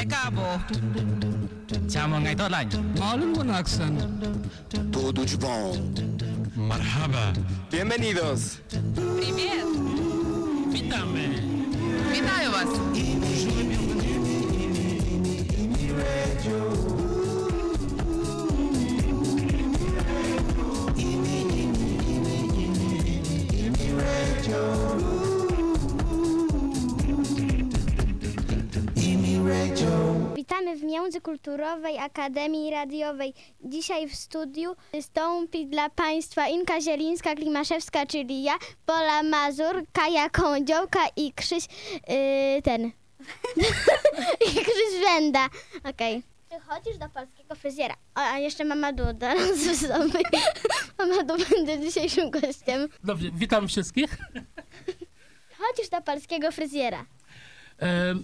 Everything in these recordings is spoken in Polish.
Ẹ káàbọ̀. Chamo ngay to lañ. Malum Wanaxan. Tudo de bom. Marhaba. Bienvenidos. Привет! Witamy. Вітаю вас! Witamy w Międzykulturowej Akademii Radiowej. Dzisiaj w studiu wystąpi dla Państwa Inka Zielińska-Klimaszewska, czyli ja, Pola Mazur, Kaja Kądziołka i Krzyś yy, ten. I Krzyś Wenda. Okej. Czy chodzisz do polskiego fryzjera? O, a jeszcze mama Duda. mama Duda będzie dzisiejszym gościem. Dobrze, witam wszystkich. Chodzisz do polskiego fryzjera.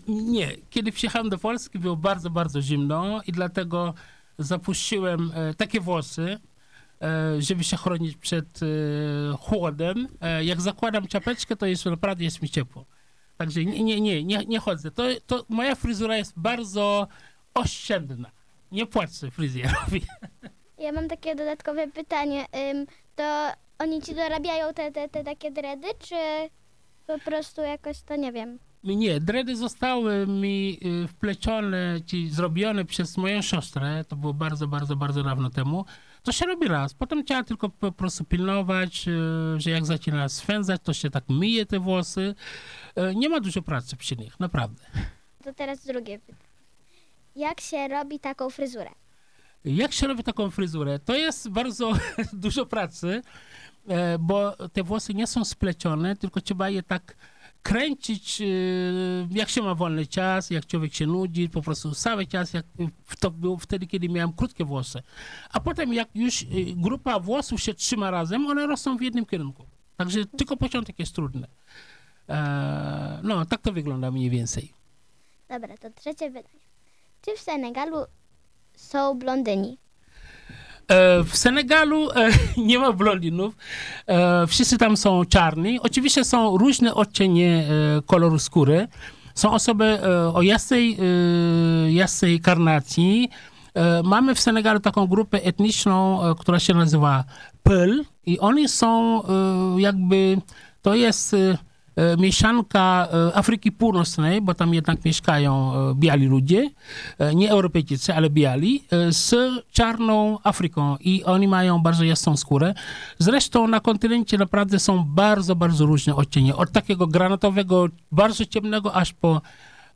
Nie, kiedy przyjechałem do Polski było bardzo, bardzo zimno i dlatego zapuściłem e, takie włosy, e, żeby się chronić przed e, chłodem. Jak zakładam czapeczkę, to jest naprawdę jest mi ciepło. Także nie, nie, nie, nie, nie chodzę. To, to moja fryzura jest bardzo oszczędna. Nie płacę fryzjerowi. Ja mam takie dodatkowe pytanie. To oni ci dorabiają te, te, te takie dredy, czy po prostu jakoś to nie wiem? Nie, dredy zostały mi y, wplecione, czy zrobione przez moją siostrę, to było bardzo, bardzo, bardzo dawno temu. To się robi raz, potem trzeba tylko po prostu pilnować, y, że jak zaczyna swędzać, to się tak myje te włosy. Y, Nie ma dużo pracy przy nich, naprawdę. To teraz drugie pytanie. Jak się robi taką fryzurę? Jak się robi taką fryzurę? To jest bardzo dużo pracy, e, bo te włosy nie są splecione, tylko trzeba je tak kręcić, e, jak się ma wolny czas, jak człowiek się nudzi, po prostu cały czas, jak to było wtedy, kiedy miałem krótkie włosy. A potem jak już e, grupa włosów się trzyma razem, one rosną w jednym kierunku. Także tylko początek jest trudny. E, No, tak to wygląda mniej więcej. Dobra, to trzecie pytanie. Czy w Senegalu są blondyni? E, W Senegalu e, nie ma blondynów. E, Wszyscy tam są czarni. Oczywiście są różne odcienie koloru skóry. Są osoby o jasnej, jasnej karnacji. Mamy w Senegalu taką grupę etniczną, która się nazywa Peul i oni są jakby, to jest mieszanka e, Afryki Północnej, bo tam jednak mieszkają e, biali ludzie, e, nie Europejczycy, ale biali, e, z czarną Afryką i oni mają bardzo jasną skórę. Zresztą na kontynencie naprawdę są bardzo, bardzo różne odcienie. Od takiego granatowego, bardzo ciemnego, aż po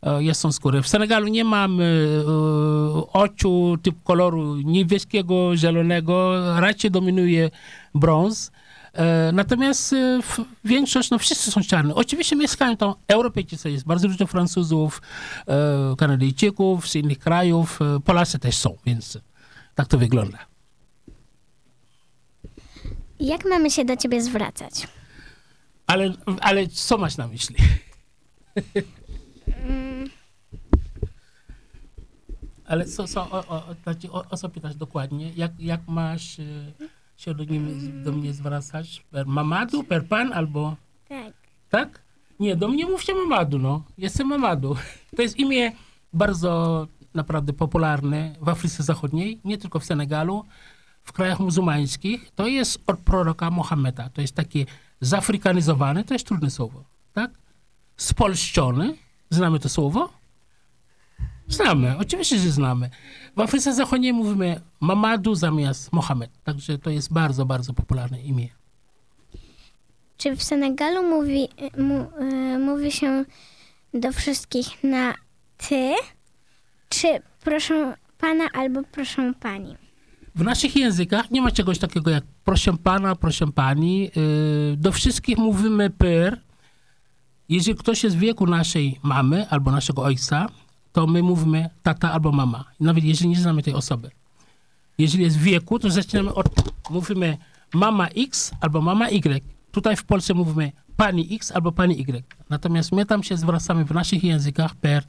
e, jasną skórę. W Senegalu nie mamy e, oczu typu koloru niebieskiego, zielonego, raczej dominuje brąz. E, Natomiast e, większość, no wszyscy są czarni. Oczywiście mieszkają tam Europejczycy, jest bardzo dużo Francuzów, e, Kanadyjczyków z innych krajów, Polacy też są, więc tak to wygląda. Jak mamy się do ciebie zwracać? Ale, ale co masz na myśli? Ale co, co, o, o, o, znaczy, o, o co pytasz dokładnie? Jak, jak masz e, się do, nim, do mnie zwracać? Per mamadu, per pan albo... Tak. Tak? Nie, do mnie mówcie Mamadu, no. Jestem Mamadu. To jest imię bardzo naprawdę popularne w Afryce Zachodniej, nie tylko w Senegalu, w krajach muzułmańskich. To jest od proroka Mohameda. To jest takie zafrykanizowane, to jest trudne słowo, tak? Spolszczone. Znamy to słowo? Znamy, oczywiście, że znamy. W Afryce Zachodniej mówimy Mamadu zamiast Mohamed. Także to jest bardzo, bardzo popularne imię. Czy w Senegalu mówi, mu, y, mówi się do wszystkich na ty? Czy proszę pana albo proszę pani? W naszych językach nie ma czegoś takiego jak proszę pana, proszę pani. Yy, Do wszystkich mówimy per. Jeżeli ktoś jest w wieku naszej mamy albo naszego ojca, to my mówimy tata albo mama. Nawet jeżeli nie znamy tej osoby. Jeżeli jest w wieku, to zaczynamy od, mówimy mama X albo mama Y. Tutaj w Polsce mówimy pani X albo pani Y. Natomiast my tam się zwracamy w naszych językach per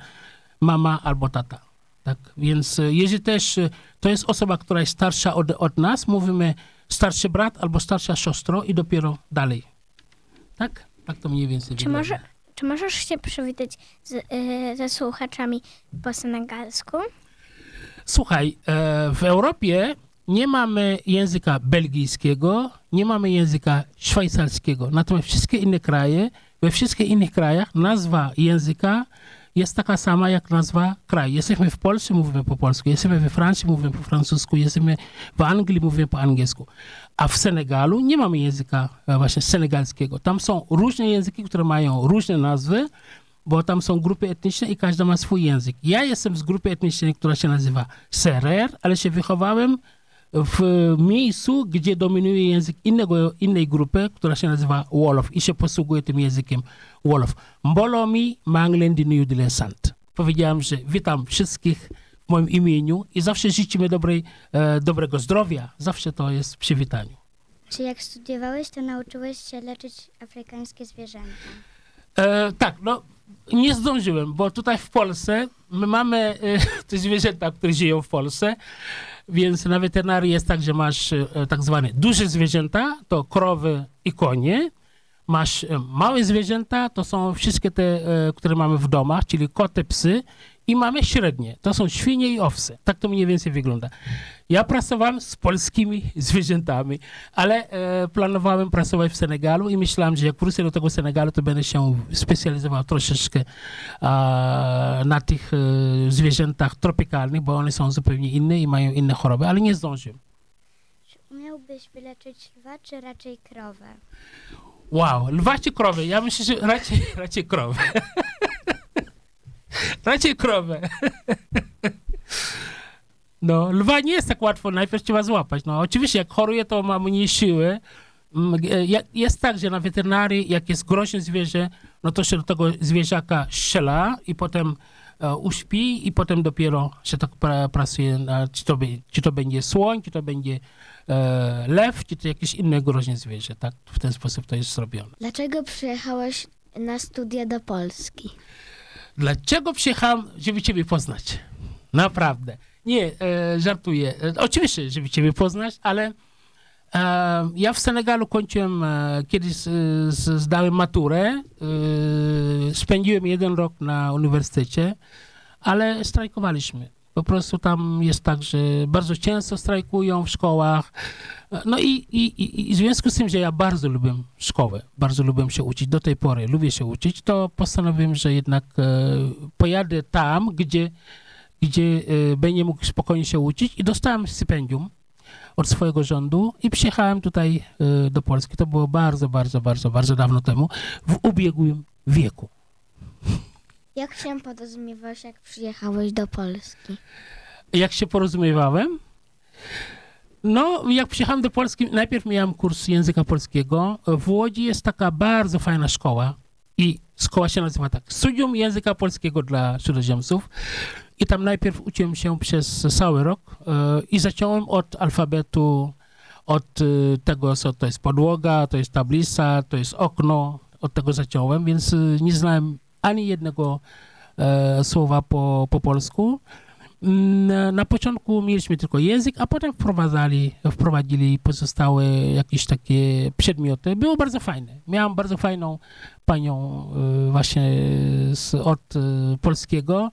mama albo tata. Tak, więc e, jeżeli też e, to jest osoba, która jest starsza od, od nas, mówimy starszy brat albo starsza siostro i dopiero dalej. Tak? Tak to mniej więcej Czy wygląda. może, Czy możesz się przywitać z, y, ze słuchaczami po senegalsku? Słuchaj, e, w Europie nie mamy języka belgijskiego, nie mamy języka szwajcarskiego. Natomiast wszystkie inne kraje, we wszystkich innych krajach nazwa języka jest taka sama jak nazwa kraju. Jesteśmy w Polsce, mówimy po polsku, jesteśmy we Francji, mówimy po francusku, jesteśmy w Anglii, mówimy po angielsku. A w Senegalu nie mamy języka e, właśnie senegalskiego. Tam są różne języki, które mają różne nazwy, bo tam są grupy etniczne i każda ma swój język. Ja jestem z grupy etnicznej, która się nazywa Serer, ale się wychowałem w miejscu, gdzie dominuje język innego, innej grupy, która się nazywa Wolof i się posługuje tym językiem Wolof. Mbolo mi, maa ngi leen di nuyu di leen sant. Powiedziałem, że witam wszystkich w moim imieniu i zawsze życzymy dobrej, e, dobrego zdrowia. Zawsze to jest w przywitaniu. Czy jak studiowałeś, to nauczyłeś się leczyć afrykańskie zwierzęta? E, tak, no nie zdążyłem, bo tutaj w Polsce my mamy e, te zwierzęta, które żyją w Polsce, więc na weterynarii jest tak, że masz e, tak zwane duże zwierzęta, to krowy i konie. Masz e, małe zwierzęta, to są wszystkie te, e, które mamy w domach, czyli koty, psy. I mamy średnie, to są świnie i owce. Tak to mniej więcej wygląda. Ja pracowałem z polskimi zwierzętami, ale e, planowałem pracować w Senegalu i myślałem, że jak wrócę do tego Senegalu, to będę się specjalizował troszeczkę na tych zwierzętach tropikalnych, bo one są zupełnie inne i mają inne choroby, ale nie zdążyłem. Czy umiałbyś wyleczyć lwa, czy raczej krowę? Wow, lwa czy krowy? Ja myślę, że raczej, raczej krowę. raczej krowę. No, lwa nie jest tak łatwo, najpierw trzeba złapać. No, oczywiście, jak choruje, to ma mniej siły. Mm, e, Jest tak, że na weterynarii, jak jest groźne zwierzę, no to się do tego zwierzaka strzela i potem uśpi i potem dopiero się tak pra, pracuje, na, czy, to, czy to będzie słoń, czy to będzie e, lew, czy to jakieś inne groźne zwierzę. Tak, w ten sposób to jest zrobione. Dlaczego przyjechałeś na studia do Polski? Dlaczego przyjechałem, żeby ciebie poznać? Naprawdę. Nie, e, żartuję. E, oczywiście, żeby ciebie poznać, ale e, ja w Senegalu kończyłem, e, kiedyś zdałem maturę, e, spędziłem jeden rok na uniwersytecie, ale strajkowaliśmy. Po prostu tam jest tak, że bardzo często strajkują w szkołach. E, No i, i, i, w związku z tym, że ja bardzo lubię szkołę, bardzo lubię się uczyć, do tej pory lubię się uczyć, to postanowiłem, że jednak pojadę tam, gdzie, gdzie będę mógł spokojnie się uczyć i dostałem stypendium od swojego rządu i przyjechałem tutaj e, do Polski. To było bardzo, bardzo, bardzo, bardzo dawno temu, w ubiegłym wieku. Jak się porozumiewałeś, jak przyjechałeś do Polski? jak się porozumiewałem? No, jak przyjechałem do Polski, najpierw miałem kurs języka polskiego. W Łodzi jest taka bardzo fajna szkoła i szkoła się nazywa tak, Studium Języka Polskiego dla Cudzoziemców. I tam najpierw uczyłem się przez cały rok e, i zacząłem od alfabetu, od e, tego, co to jest podłoga, to jest tablica, to jest okno. Od tego zacząłem, więc e, nie znałem ani jednego słowa po, po polsku. Mm, Na początku mieliśmy tylko język, a potem wprowadzali, wprowadzili pozostałe jakieś takie przedmioty. Było bardzo fajne. Miałam bardzo fajną panią e, właśnie z, od e, polskiego.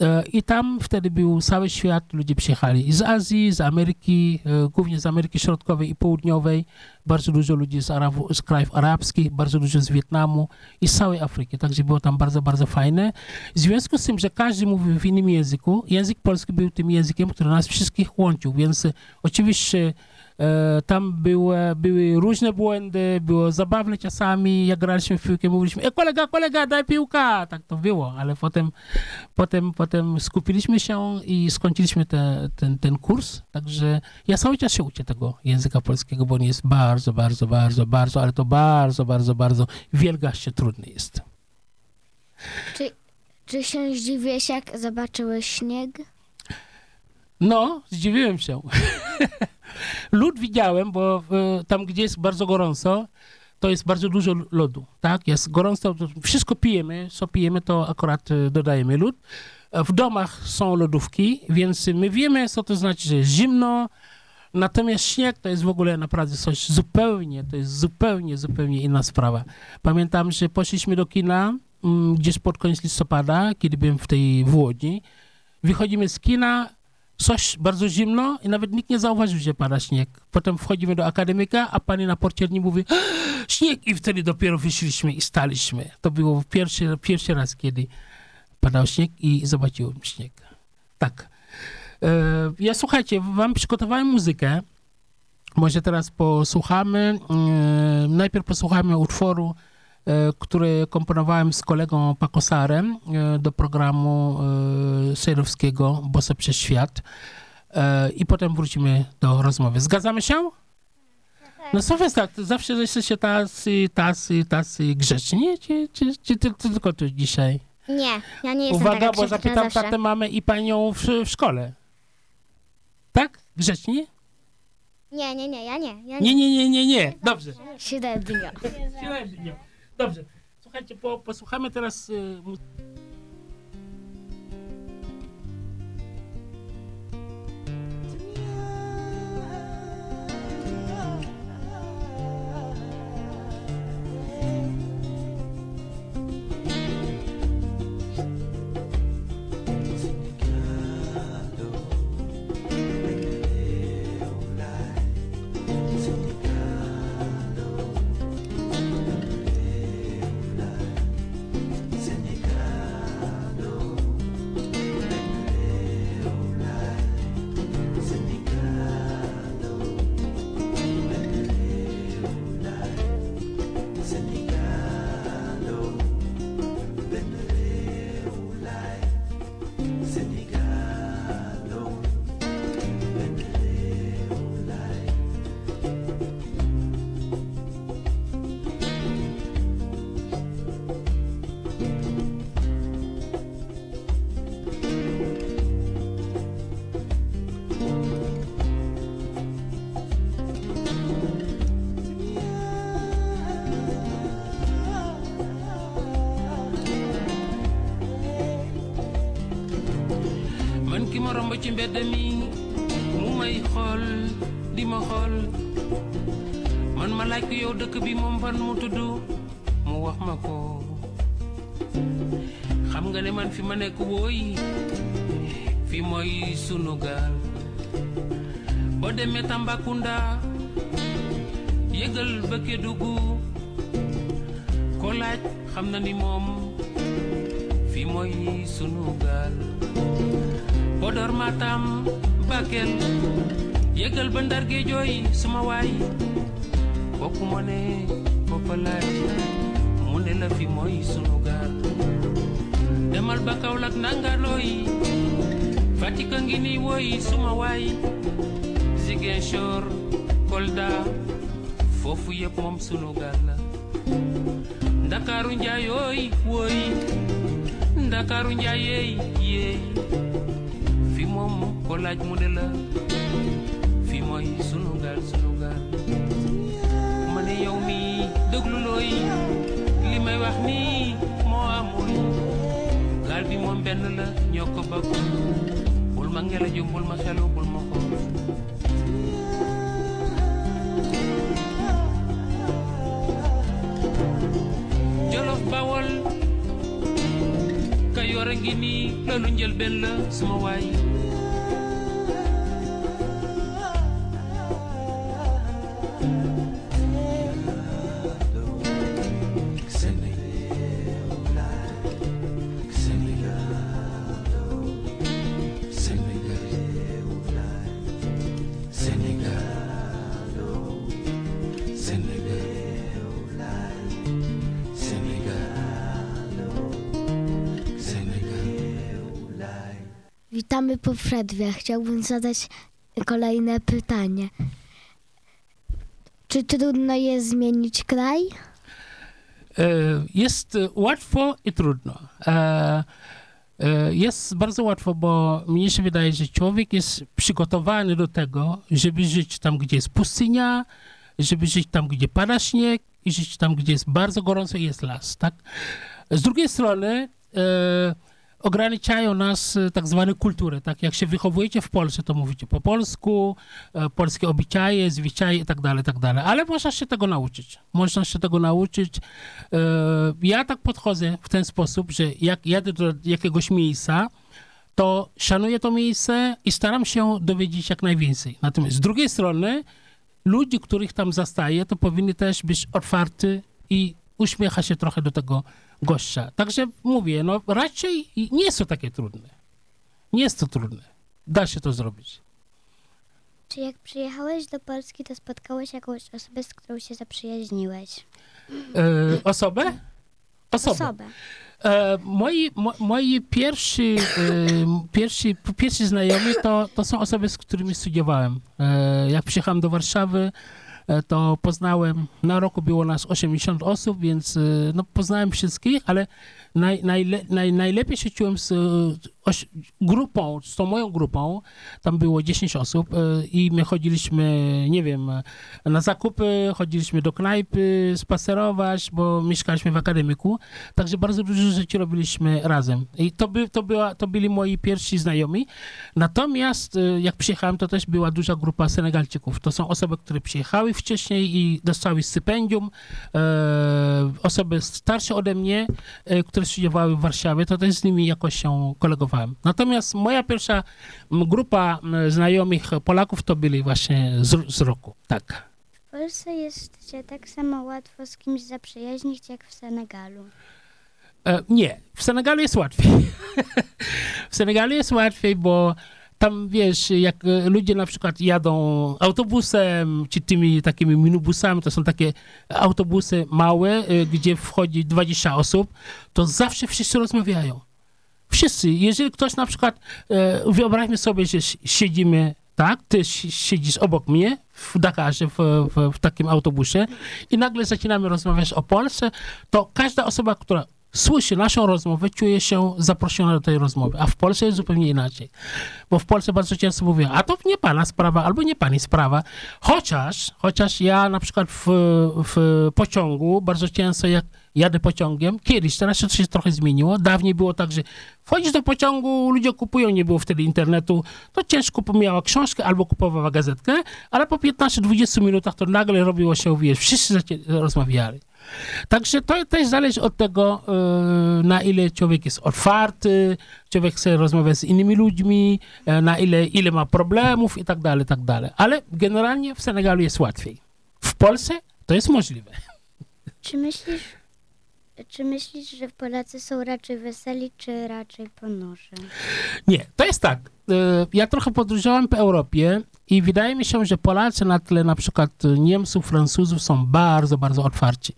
E, i tam wtedy był cały świat, ludzie przyjechali z Azji, z Ameryki, e, głównie z Ameryki Środkowej i Południowej, bardzo dużo ludzi z, Arabu, z krajów arabskich, bardzo dużo z Wietnamu i z całej Afryki, także było tam bardzo, bardzo fajne. W związku z tym, że każdy mówił w innym języku, język polski był tym językiem, który nas wszystkich łączył, więc oczywiście tam były, były różne błędy, było zabawne czasami, jak graliśmy w piłkę, mówiliśmy, e kolega, kolega, daj piłka, tak to było, ale potem, potem, potem skupiliśmy się i skończyliśmy te, ten, ten kurs, także ja cały czas się uczę tego języka polskiego, bo on jest bardzo, bardzo, bardzo, bardzo, ale to bardzo, bardzo, bardzo wielgaście trudny jest. Czy się zdziwiłeś, jak zobaczyłeś śnieg? No, zdziwiłem się. Lód widziałem, bo e, tam, gdzie jest bardzo gorąco, to jest bardzo dużo lodu, tak? Jest gorąco, wszystko pijemy, co pijemy, to akurat e, dodajemy lód. E, W domach są lodówki, więc my wiemy, co to znaczy, że jest zimno, natomiast śnieg to jest w ogóle naprawdę coś zupełnie, to jest zupełnie, zupełnie inna sprawa. Pamiętam, że poszliśmy do kina mm, gdzieś pod koniec listopada, kiedy byłem w tej w. Wychodzimy z kina, coś bardzo zimno i nawet nikt nie zauważył, że pada śnieg. Potem wchodzimy do akademika, a pani na porcierni mówi śnieg i wtedy dopiero wyszliśmy i staliśmy. To było pierwszy, pierwszy raz, kiedy padał śnieg i zobaczyłem śnieg. Tak. E, ja słuchajcie, wam przygotowałem muzykę. Może teraz posłuchamy. e, Najpierw posłuchamy utworu, który komponowałem z kolegą Pakosarem e, do programu e, sejrowskiego Bosa przez świat. E, I potem wrócimy do rozmowy. Zgadzamy się? No Sylwestra, ty zawsze jesteście tacy, tacy, tacy grzeczni, czy, czy, czy, ty tylko tu dzisiaj? Nie, ja nie jestem Uwaga, bo zapytam tatę, mamę i panią w, w szkole. Tak? Grzeczni? Nie, nie, nie, ja nie. Ja Nie, nie, nie, nie, nie. Dobrze. Średnio. Średnio. Dobrze. Słuchajcie, po, posłuchamy teraz... Y, xam nga ne man fi ma nekk wooy fi mooy sunu gaal boo demee Tambacounda yëgal ba Kédougou ko laaj xam na ni moom fi mooy sunu gaal Podor Matam Bakel yëgal ba Ndar Géejooy suma waay ma ne laaj mu ne la fi mooy sunu demal ba Kaolack nangalooy Fatick a ngi nii woy suma waay Ziguinchor Kolda foofu yëpp moom sunu gaal la. Ndakaaru njaayooy woy Ndakaaru njaay yeey fi moom ko mu ne la fi mooy sunu gaal sunu gaal. Ma ne yow mi déglu li may wax nii bi moom benn la ñoo ko bokk. Bul ma ngelaju bul ma xelu bul ma xool jolof bawol kayoor a ngi nii loolu njëlbeen la suma waay Witamy po przerwie. Chciałbym zadać kolejne pytanie. Czy trudno jest zmienić kraj? E, Jest łatwo i trudno. E, e, Jest bardzo łatwo, bo mnie się wydaje, że człowiek jest przygotowany do tego, żeby żyć tam, gdzie jest pustynia, żeby żyć tam, gdzie pada śnieg i żyć tam, gdzie jest bardzo gorąco i jest las, tak? Z drugiej strony ograniczają nas e, tak zwane kultury, tak? Jak się wychowujecie w Polsce, to mówicie po polsku, e, polskie obyczaje, zwyczaje i tak dalej, tak. Ale można się tego nauczyć. Można się tego nauczyć. E, Ja tak podchodzę w ten sposób, że jak jadę do jakiegoś miejsca, to szanuję to miejsce i staram się dowiedzieć jak najwięcej. Natomiast z drugiej strony ludzie, których tam zastaję, to powinni też być otwarty i uśmiecha się trochę do tego gościa. Także mówię, no raczej nie jest to takie trudne. Nie jest to trudne. Da się to zrobić. Czy jak przyjechałeś do Polski, to spotkałeś jakąś osobę, z którą się zaprzyjaźniłeś? E, osobę? Osobę. Osobę. E, moi, mo, moi pierwsi, e, pierwsi, pierwsi znajomi to, to są osoby, z którymi studiowałem. E, jak przyjechałem do Warszawy, to poznałem, na roku było nas 80 osób, więc e, no, poznałem wszystkich, ale naj, najle, naj, najlepiej się czułem z e, oś, grupą, z tą moją grupą. Tam było 10 osób e, i my chodziliśmy, nie wiem, e, na zakupy, chodziliśmy do knajpy, spacerować, bo mieszkaliśmy w akademiku. Także bardzo dużo rzeczy robiliśmy razem. I to, by, to, była, to byli moi pierwsi znajomi. Natomiast e, jak przyjechałem, to też była duża grupa Senegalczyków. To są osoby, które przyjechały wcześniej i dostały stypendium. E, osoby starsze ode mnie, e, które studiowały w Warszawie, to też z nimi jakoś się kolegowałem. Natomiast moja pierwsza grupa znajomych Polaków to byli właśnie z, z roku. Tak. W Polsce jest się tak samo łatwo z kimś zaprzyjaźnić, jak w Senegalu. E, nie, w Senegalu jest łatwiej. w Senegalu jest łatwiej, bo tam wiesz, jak ludzie na przykład jadą autobusem, czy tymi takimi minibusami, to są takie autobusy małe, e, gdzie wchodzi 20 osób, to zawsze wszyscy rozmawiają. Wszyscy. Jeżeli ktoś na przykład, e, wyobraźmy sobie, że si- siedzimy, tak, ty si- siedzisz obok mnie w Dakarze, w, w, w takim autobusie i nagle zaczynamy rozmawiać o Polsce, to każda osoba, która słyszy naszą rozmowę, czuje się zaproszona do tej rozmowy. A w Polsce jest zupełnie inaczej. Bo w Polsce bardzo często mówią, a to nie pana sprawa, albo nie pani sprawa. Chociaż, chociaż ja na przykład w, w pociągu bardzo często jak jadę pociągiem, kiedyś, teraz to się trochę zmieniło. Dawniej było tak, że wchodzisz do pociągu, ludzie kupują, nie było wtedy internetu, to ciężko miała książkę albo kupowała gazetkę, ale po 15-20 minutach to nagle robiło się, wiesz, wszyscy rozmawiali. Także to też zależy od tego, e, na ile człowiek jest otwarty, człowiek chce rozmawiać z innymi ludźmi, e, na ile, ile ma problemów i tak dalej, tak dalej. Ale generalnie w Senegalu jest łatwiej. W Polsce to jest możliwe. Czy myślisz, czy myślisz, że Polacy są raczej weseli, czy raczej ponorzy? Nie, to jest tak. E, Ja trochę podróżowałem po Europie i wydaje mi się, że Polacy na tle na przykład Niemców, Francuzów są bardzo, bardzo otwarci.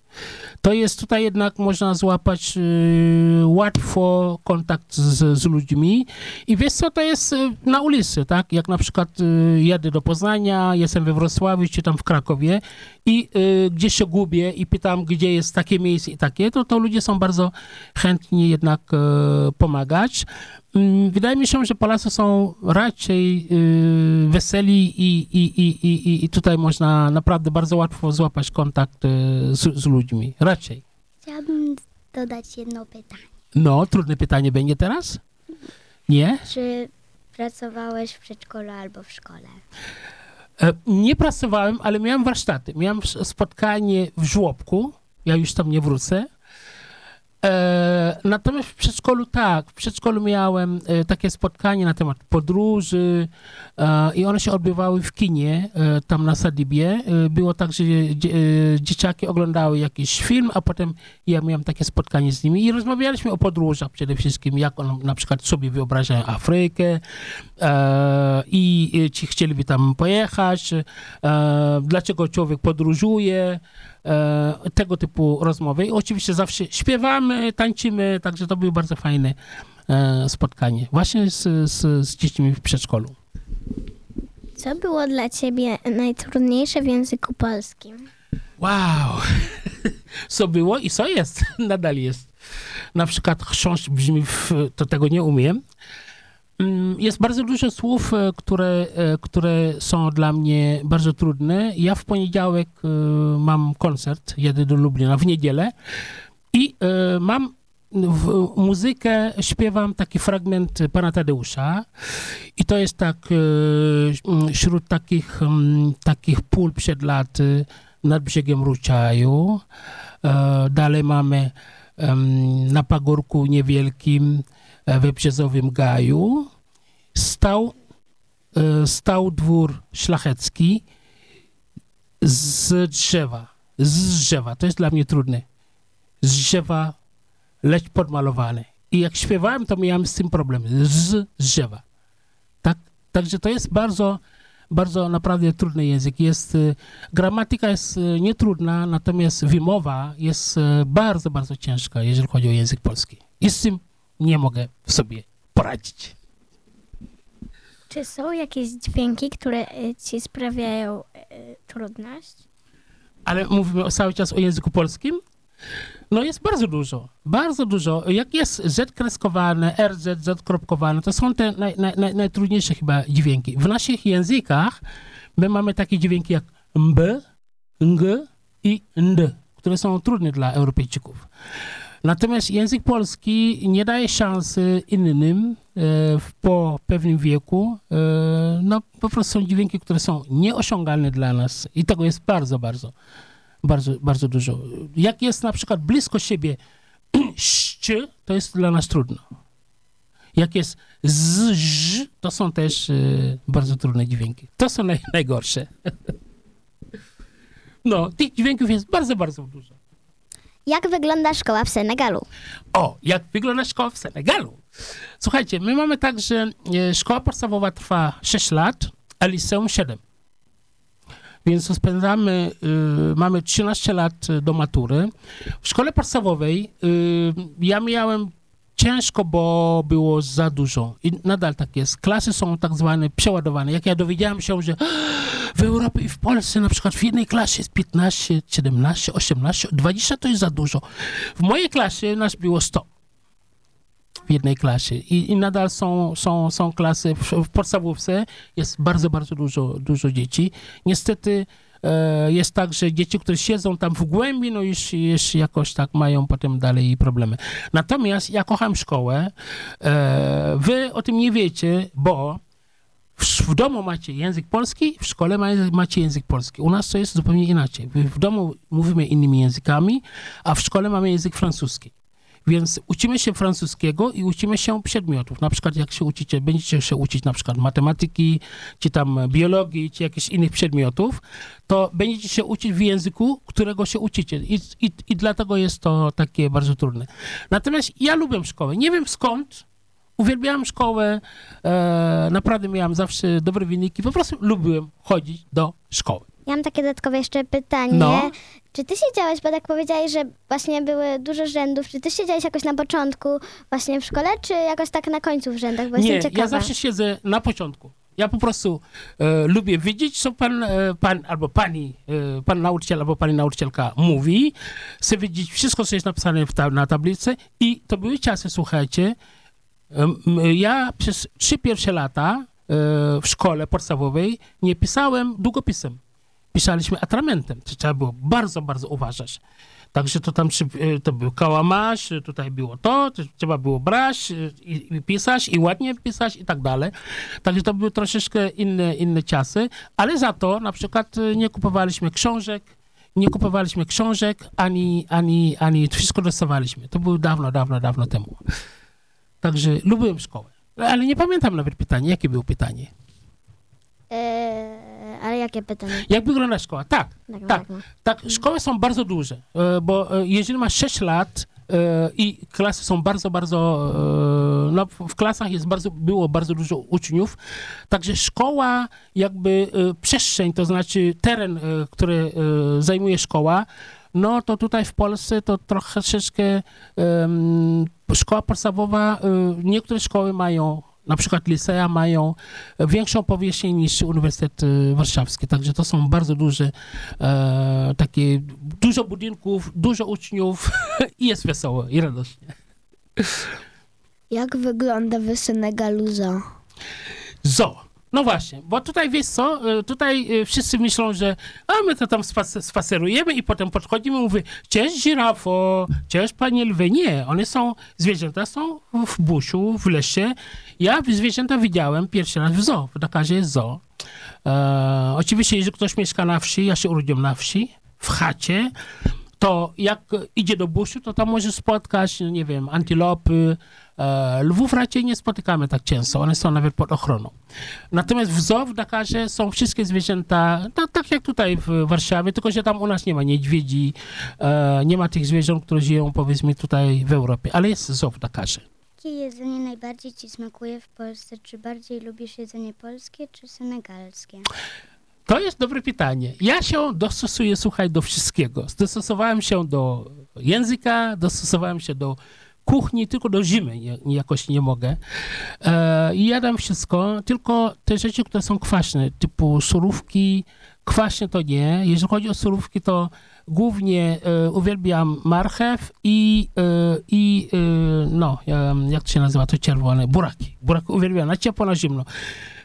To jest tutaj jednak można złapać e, łatwo kontakt z, z ludźmi i wiesz co, to jest e, na ulicy, tak? Jak na przykład e, jadę do Poznania, jestem we Wrocławiu czy tam w Krakowie i e, gdzieś się gubię i pytam, gdzie jest takie miejsce i takie, to, to ludzie są bardzo chętni jednak e, pomagać. Mm, Wydaje mi się, że Polacy są raczej y, weseli i, i, i, i, i- tutaj można naprawdę bardzo łatwo złapać kontakt y, z, z ludźmi. Raczej. Chciałabym dodać jedno pytanie. No, trudne pytanie będzie teraz? Nie? Czy pracowałeś w przedszkolu albo w szkole? E, Nie pracowałem, ale miałem warsztaty. Miałem spotkanie w żłobku. Ja już tam nie wrócę. E, natomiast w przedszkolu tak, w przedszkolu miałem e, takie spotkanie na temat podróży e, i one się odbywały w kinie, tam na Sadibie. Było tak, że dzie, dzieciaki oglądały jakiś film, a potem ja miałem takie spotkanie z nimi i rozmawialiśmy o podróżach przede wszystkim, jak one na przykład sobie wyobrażają Afrykę i ci chcieliby tam pojechać, dlaczego człowiek podróżuje, e, tego typu rozmowy. I oczywiście zawsze śpiewamy, tańczymy, także to było bardzo fajne e, spotkanie właśnie z, z, z dziećmi w przedszkolu. Co było dla ciebie najtrudniejsze w języku polskim? Wow! Co było i co jest? Nadal jest. Na przykład chrząszcz brzmi, w, to tego nie umiem. Mm, Jest bardzo dużo słów, e, które, e, które są dla mnie bardzo trudne. Ja w poniedziałek e, mam koncert, jedę do Lublina w niedzielę i mam w muzykę śpiewam taki fragment pana Tadeusza i to jest tak mm, wśród takich, mm, takich pól przed laty nad brzegiem Ruczaju. Dalej mamy na pagórku niewielkim we Brzezowym Gaju stał, e, stał dwór szlachecki z drzewa. Z drzewa. To jest dla mnie trudne. Z drzewa, lecz podmalowane. I jak śpiewałem, to miałem z tym problem. Z drzewa. Tak? Także to jest bardzo, bardzo naprawdę trudny język. Jest, y, gramatyka jest y, nietrudna, natomiast wymowa jest bardzo, bardzo ciężka, jeżeli chodzi o język polski. I z tym nie mogę sobie poradzić. Czy są jakieś dźwięki, które e, ci sprawiają e, trudność? Ale mówimy cały czas o języku polskim? No jest bardzo dużo, bardzo dużo. Jak jest Z kreskowane, RZ, Z kropkowane, to są te naj, naj, naj, najtrudniejsze chyba dźwięki. W naszych językach my mamy takie dźwięki jak MB, NG i ND, które są trudne dla Europejczyków. Natomiast język polski nie daje szansy innym e, po pewnym wieku. E, no po prostu są dźwięki, które są nieosiągalne dla nas i tego jest bardzo, bardzo, bardzo, bardzo dużo. Jak jest na przykład blisko siebie ść, to jest dla nas trudno. Jak jest z, ż, to są też e, bardzo trudne dźwięki. To są naj, najgorsze. No, tych dźwięków jest bardzo, bardzo dużo. Jak wygląda szkoła w Senegalu? O, jak wygląda szkoła w Senegalu? Słuchajcie, my mamy tak, że e, szkoła podstawowa trwa 6 lat, a liceum 7. Więc spędzamy, y, mamy 13 lat y, do matury. W szkole podstawowej y, ja miałem ciężko, bo było za dużo. I nadal tak jest. Klasy są tak zwane przeładowane. Jak ja dowiedziałem się, że w Europie i w Polsce na przykład w jednej klasie jest 15, 17, 18, 20 to jest za dużo. W mojej klasie nas było 100 w jednej klasie i, i nadal są, są, są klasy, w, w podstawówce jest bardzo, bardzo dużo, dużo dzieci. Niestety jest tak, że dzieci, które siedzą tam w głębi, no już, już jakoś tak mają potem dalej problemy. Natomiast ja kocham szkołę. E, wy o tym nie wiecie, bo w, domu macie język polski, w szkole ma, macie język polski. U nas to jest zupełnie inaczej. W domu mówimy innymi językami, a w szkole mamy język francuski. Więc uczymy się francuskiego i uczymy się przedmiotów. Na przykład jak się uczycie, będziecie się uczyć na przykład matematyki, czy tam biologii, czy jakichś innych przedmiotów, to będziecie się uczyć w języku, którego się uczycie. I, i, i dlatego jest to takie bardzo trudne. Natomiast ja lubię szkołę. Nie wiem skąd, uwielbiałem szkołę, e, naprawdę miałem zawsze dobre wyniki, po prostu lubiłem chodzić do szkoły. Ja mam takie dodatkowe jeszcze pytanie. No. Czy ty siedziałeś, bo tak powiedziałeś, że właśnie były dużo rzędów, czy ty siedziałeś jakoś na początku właśnie w szkole, czy jakoś tak na końcu w rzędach, bo Nie, ja zawsze siedzę na początku. Ja po prostu e, lubię wiedzieć, co pan, e, pan albo pani, e, pan nauczyciel albo pani nauczycielka mówi. Chcę wiedzieć wszystko, co jest napisane ta, na tablicy i to były czasy, słuchajcie, ja przez trzy pierwsze lata e, w szkole podstawowej nie pisałem długopisem. Pisaliśmy atramentem. To trzeba było bardzo, bardzo uważać. Także to tam e, to był kałamarz, tutaj było to, trzeba było brać e, i, i pisać i ładnie pisać i tak dalej. Także to były troszeczkę inne, inne czasy, ale za to na przykład e, nie kupowaliśmy książek, nie kupowaliśmy książek, ani, ani, ani wszystko dostawaliśmy. To było dawno, dawno, dawno temu. Także lubiłem szkołę. Ale nie pamiętam nawet pytania. Jakie było pytanie? E, ale jakie pytanie? Jak wygląda szkoła? Tak, Tak, tak. no. Tak, szkoły są bardzo duże, e, bo e, jeżeli masz 6 lat e, i klasy są bardzo, bardzo, no w- klasach jest bardzo, było bardzo dużo uczniów, także szkoła, jakby przestrzeń, to znaczy teren, który zajmuje szkoła, no to tutaj w Polsce to troszeczkę em, szkoła podstawowa, niektóre szkoły mają na przykład licea mają większą powierzchnię niż Uniwersytet e, Warszawski. Także to są bardzo duże e, takie, dużo budynków, dużo uczniów i jest wesoło i radośnie. Jak wygląda w Senegalu zoo? Zo. No właśnie, bo tutaj wiesz co, y, tutaj y, wszyscy myślą, że a my to tam spacerujemy i potem podchodzimy i mówię, cześć żirafo, cześć panie lwy. Nie, one są, zwierzęta są w buszu, w lesie. Ja zwierzęta widziałem pierwszy raz w zoo, w Dakarze zoo. E, oczywiście, jeżeli ktoś mieszka na wsi, ja się urodziłem na wsi, w chacie, to jak idzie do buszu, to tam może spotkać, nie wiem, antylopy, e, lwów raczej nie spotykamy tak często, one są nawet pod ochroną. Natomiast w zoo w Dakarze są wszystkie zwierzęta, tak, tak jak tutaj w Warszawie, tylko że tam u nas nie ma niedźwiedzi, e, nie ma tych zwierząt, które żyją powiedzmy tutaj w Europie, ale jest zoo w Dakarze. Jakie jedzenie najbardziej ci smakuje w Polsce? Czy bardziej lubisz jedzenie polskie czy senegalskie? To jest dobre pytanie. Ja się dostosuję, słuchaj, do wszystkiego. Dostosowałem się do języka, dostosowałem się do kuchni, tylko do zimy nie, jakoś nie mogę. E, jadam wszystko, tylko te rzeczy, które są kwaśne, typu surówki, kwaśne to nie. Jeżeli chodzi o surówki, to głównie e, uwielbiam marchew i, e, i e, no, jak to się nazywa, to czerwone, buraki. Buraki uwielbiam na ciepło, na zimno.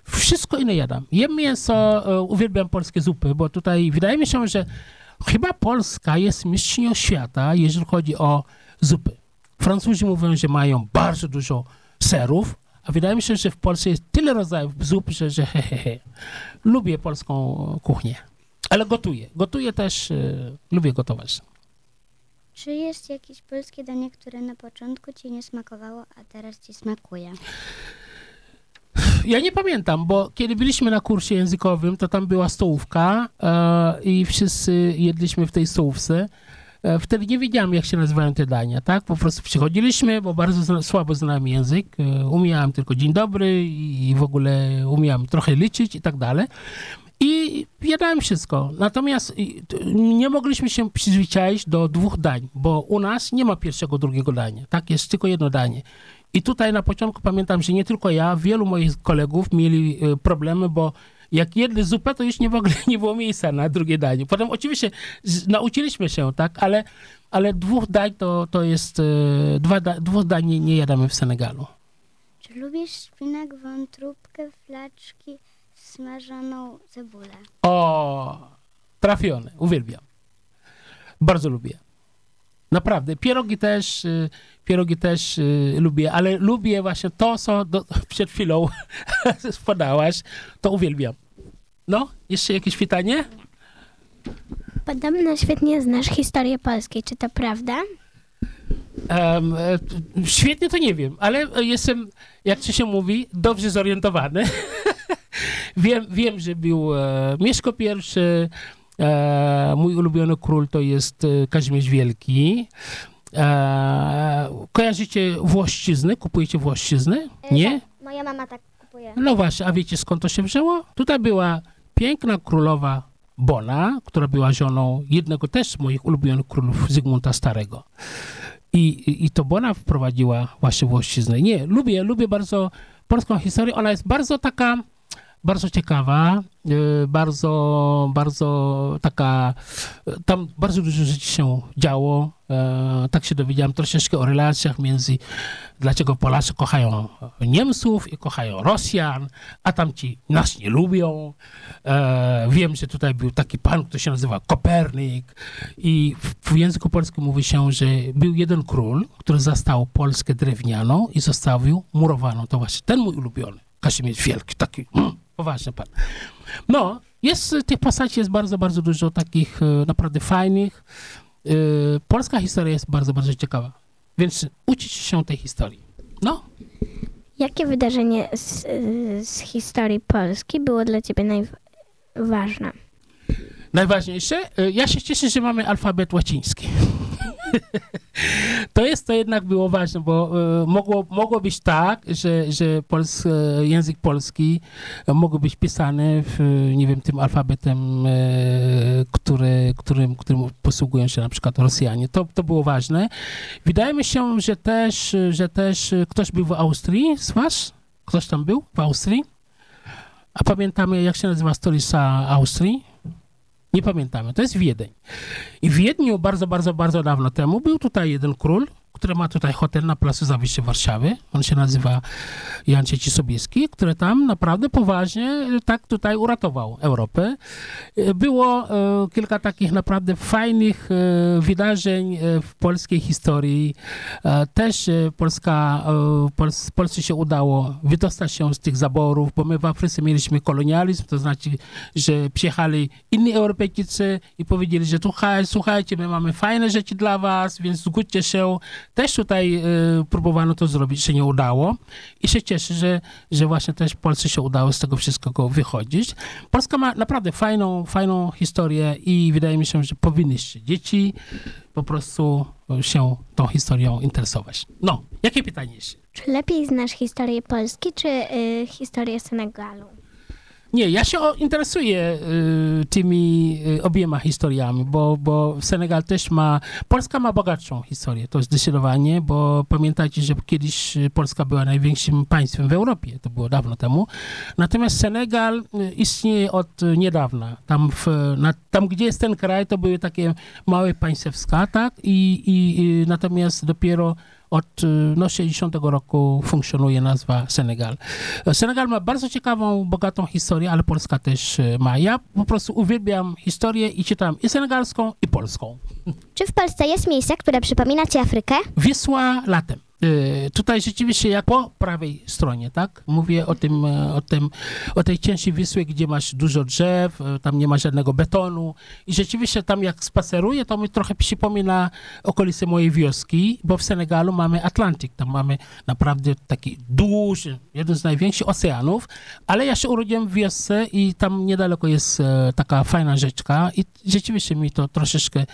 Wszystko inne jadam. Jem mięso, e, uwielbiam polskie zupy, bo tutaj wydaje mi się, że chyba Polska jest mistrzynią świata, jeżeli chodzi o zupy. Francuzi mówią, że mają bardzo dużo serów, a wydaje mi się, że w Polsce jest tyle rodzajów zup, że, że he, he, he. lubię polską kuchnię. Ale gotuję. Gotuję też, e, lubię gotować. Czy jest jakieś polskie danie, które na początku ci nie smakowało, a teraz ci smakuje? Ja nie pamiętam, bo kiedy byliśmy na kursie językowym, to tam była stołówka e, i wszyscy jedliśmy w tej stołówce. E, wtedy nie wiedziałem, jak się nazywają te dania, tak? Po prostu przychodziliśmy, bo bardzo zna, słabo znałem język. E, umiałem tylko dzień dobry i w ogóle umiałem trochę liczyć i tak dalej. I jadałem wszystko. Natomiast i, nie mogliśmy się przyzwyczaić do dwóch dań, bo u nas nie ma pierwszego, drugiego dania. Tak, jest tylko jedno danie. I tutaj na początku pamiętam, że nie tylko ja, wielu moich kolegów mieli e, problemy, bo jak jedli zupę, to już nie w ogóle nie było miejsca na drugie danie. Potem oczywiście nauczyliśmy się, tak, ale, ale dwóch dań to, to jest, e, dwa, da, dwóch dań nie, nie jadamy w Senegalu. Czy lubisz szpinak, wątróbkę, flaczki, smażoną cebulę? O, trafione, uwielbiam. Bardzo lubię. Naprawdę. Pierogi też, y, pierogi też y, lubię, ale lubię właśnie to, co do, przed chwilą podałaś, to uwielbiam. No, jeszcze jakieś pytanie? Podobno świetnie znasz historię Polski, czy to prawda? T- świetnie to nie wiem, ale jestem, jak to się mówi, dobrze zorientowany. wiem, wiem, że był e, Mieszko I, mój ulubiony król to jest e, Kazimierz Wielki. E, kojarzycie Włościzny? Kupujecie Włościzny? Nie? Moja mama tak kupuje. No właśnie, a wiecie skąd to się wzięło? Tutaj była piękna królowa Bona, która była żoną jednego też z moich ulubionych królów, Zygmunta Starego. I, i, I to Bona wprowadziła właśnie włościznę. Nie, lubię, lubię bardzo polską historię. Ona jest bardzo taka, bardzo ciekawa, e, bardzo, bardzo taka, e, tam bardzo dużo rzeczy się działo. E, tak się dowiedziałem troszeczkę o relacjach między, dlaczego Polacy kochają Niemców i kochają Rosjan, a tamci nas nie lubią. Wiem, że tutaj był taki pan, który się nazywa Kopernik i w, języku polskim mówi się, że był jeden król, który zastał Polskę drewnianą i zostawił murowaną. To właśnie ten mój ulubiony, Kazimierz Wielki, taki mm, poważny pan. No, jest, tych postaci jest bardzo, bardzo dużo takich e, naprawdę fajnych. E, polska historia jest bardzo, bardzo ciekawa. Więc uczyć się tej historii. No, Jakie wydarzenie z, z historii Polski było dla ciebie najważne? najważniejsze, e, ja się cieszę, że mamy alfabet łaciński. to jest to jednak było ważne, bo e, mogło, mogło być tak, że, że pols, e, język polski mógł być pisany w, nie wiem, tym alfabetem, e, który, którym, którym posługują się na przykład Rosjanie. To, to było ważne. Wydaje mi się, że też, że też ktoś był w Austrii z was? Ktoś tam był w Austrii? A pamiętamy, jak się nazywa stolica Austrii? Nie pamiętamy. To jest Wiedeń. I w Wiedniu bardzo, bardzo, bardzo dawno temu był tutaj jeden król, które ma tutaj hotel na Placu Zawiszy Warszawy. On się nazywa Jan Cieci Sobieski, który tam naprawdę poważnie e, tak tutaj uratował Europę. E, Było e, kilka takich naprawdę fajnych wydarzeń w polskiej historii. Też Polska, Pols- Polsce się udało wydostać się z tych zaborów, bo my w Afryce mieliśmy kolonializm, to znaczy, że przyjechali inni Europejczycy i powiedzieli, że słuchaj, słuchajcie, my mamy fajne rzeczy dla was, więc zgódźcie się. Też tutaj e, próbowano to zrobić, się nie udało i się cieszę, że, że właśnie też Polsce się udało z tego wszystkiego wychodzić. Polska ma naprawdę fajną, fajną historię i wydaje mi się, że powinniście dzieci po prostu się tą historią interesować. No, jakie pytanie? Czy lepiej znasz historię Polski, czy y, historię Senegalu? Nie, ja się interesuję y, tymi y, obiema historiami, bo, bo Senegal też ma, Polska ma bogatszą historię, to zdecydowanie, bo pamiętajcie, że kiedyś y, Polska była największym państwem w Europie, to było dawno temu, natomiast Senegal y, istnieje od y, niedawna. Tam, w, na, tam, gdzie jest ten kraj, to były takie małe państewska, tak, i, i, i natomiast dopiero od y, no, 60 roku funkcjonuje nazwa Senegal. Senegal ma bardzo ciekawą, bogatą historię, ale Polska też y, ma. Ja po prostu uwielbiam historię i czytam i senegalską, i polską. Czy w Polsce jest miejsce, które przypomina ci Afrykę? Wisła latem. Y, Tutaj rzeczywiście jak po prawej stronie, tak? Mówię o tym, e, o tym, o tej części Wisły, gdzie masz dużo drzew, e, tam nie ma żadnego betonu. I rzeczywiście tam jak spaceruję, to mi trochę przypomina okolice mojej wioski, bo w Senegalu mamy Atlantyk, tam mamy naprawdę taki duży, jeden z największych oceanów, ale ja się urodziłem w wiosce i tam niedaleko jest e, taka fajna rzeczka i rzeczywiście mi to troszeczkę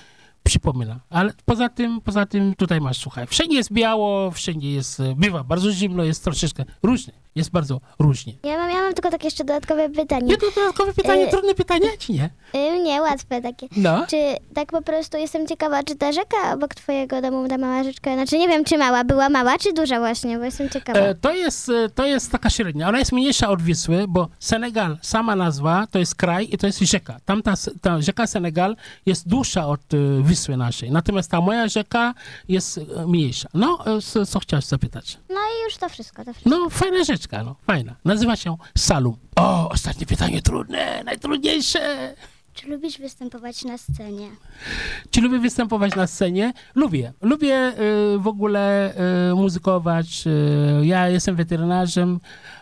przypomina. Ale poza tym, poza tym tutaj masz, słuchaj, wszędzie jest biało, wszędzie jest, bywa bardzo zimno, jest troszeczkę różnie, jest bardzo różnie. Ja mam, ja mam tylko takie jeszcze dodatkowe pytanie. Nie, to dodatkowe pytanie, Y- trudne pytanie, czy nie? Y, nie, łatwe takie. No. Czy tak po prostu jestem ciekawa, czy ta rzeka obok twojego domu, ta mała rzeczka, znaczy nie wiem, czy mała, była mała, czy duża właśnie, bo jestem ciekawa. E, to, jest, e, to jest taka średnia. Ona jest mniejsza od Wisły, bo Senegal, sama nazwa, to jest kraj i to jest rzeka. Tamta ta rzeka Senegal jest dłuższa od e, Wisły naszej. Natomiast ta moja rzeka jest e, mniejsza. No, co, co chciałeś zapytać? No i już to wszystko, to wszystko. No, fajna rzeczka, no, fajna. Nazywa się Salum. O, ostatnie pytanie trudne, najtrudniejsze. Czy lubisz występować na scenie? Czy lubię występować na scenie? Lubię. Lubię y, w ogóle y, muzykować. Y, ja jestem weterynarzem,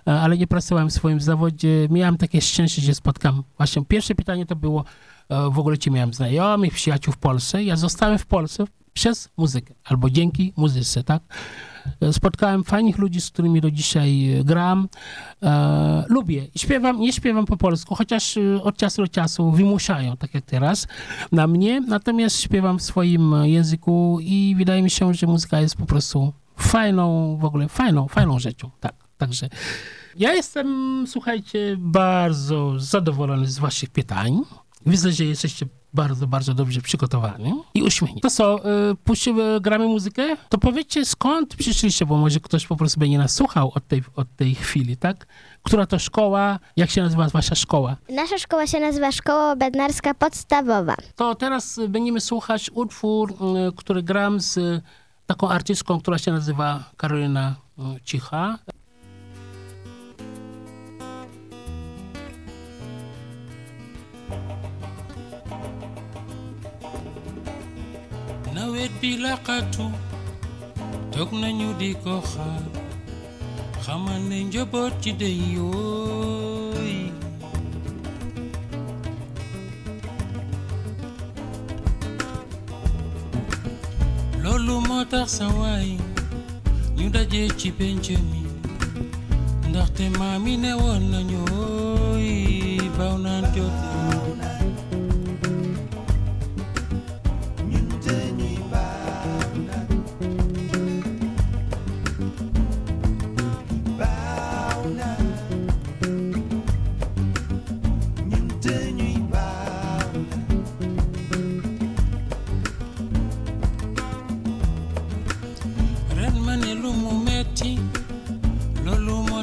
y, ale nie pracowałem w swoim zawodzie. Miałem takie szczęście, że spotkam. Właśnie pierwsze pytanie to było, y, w ogóle czy miałem znajomych, przyjaciół w Polsce. Ja zostałem w Polsce przez muzykę, albo dzięki muzyce, tak? Spotkałem fajnych ludzi, z którymi do dzisiaj y, gram. E, lubię. Śpiewam, nie śpiewam po polsku, chociaż y, od czasu do czasu wymuszają, tak jak teraz, na mnie. Natomiast śpiewam w swoim e, języku i wydaje mi się, że muzyka jest po prostu fajną, w ogóle fajną, fajną rzeczą. Tak, także ja jestem, słuchajcie, bardzo zadowolony z waszych pytań. Widzę, że jesteście bardzo, bardzo dobrze przygotowani i uśmiechnięci. To co, y, puścimy, gramy muzykę? To powiedzcie, skąd przyszliście, bo może ktoś po prostu będzie nas słuchał od tej, od tej chwili, tak? Która to szkoła? Jak się nazywa wasza szkoła? Nasza szkoła się nazywa Szkoła Bednarska Podstawowa. To teraz y, będziemy słuchać utwór, y, który gram z y, taką artystką, która się nazywa Karolina Cicha. Nawet bi laqatu toog nañu di ko xaar xamal ne njaboot ci dey yooy. Loolu moo tax sa waay ñu daje ci penc mi ndaxte maam yi ne woon nañu ooy baaw naan jot.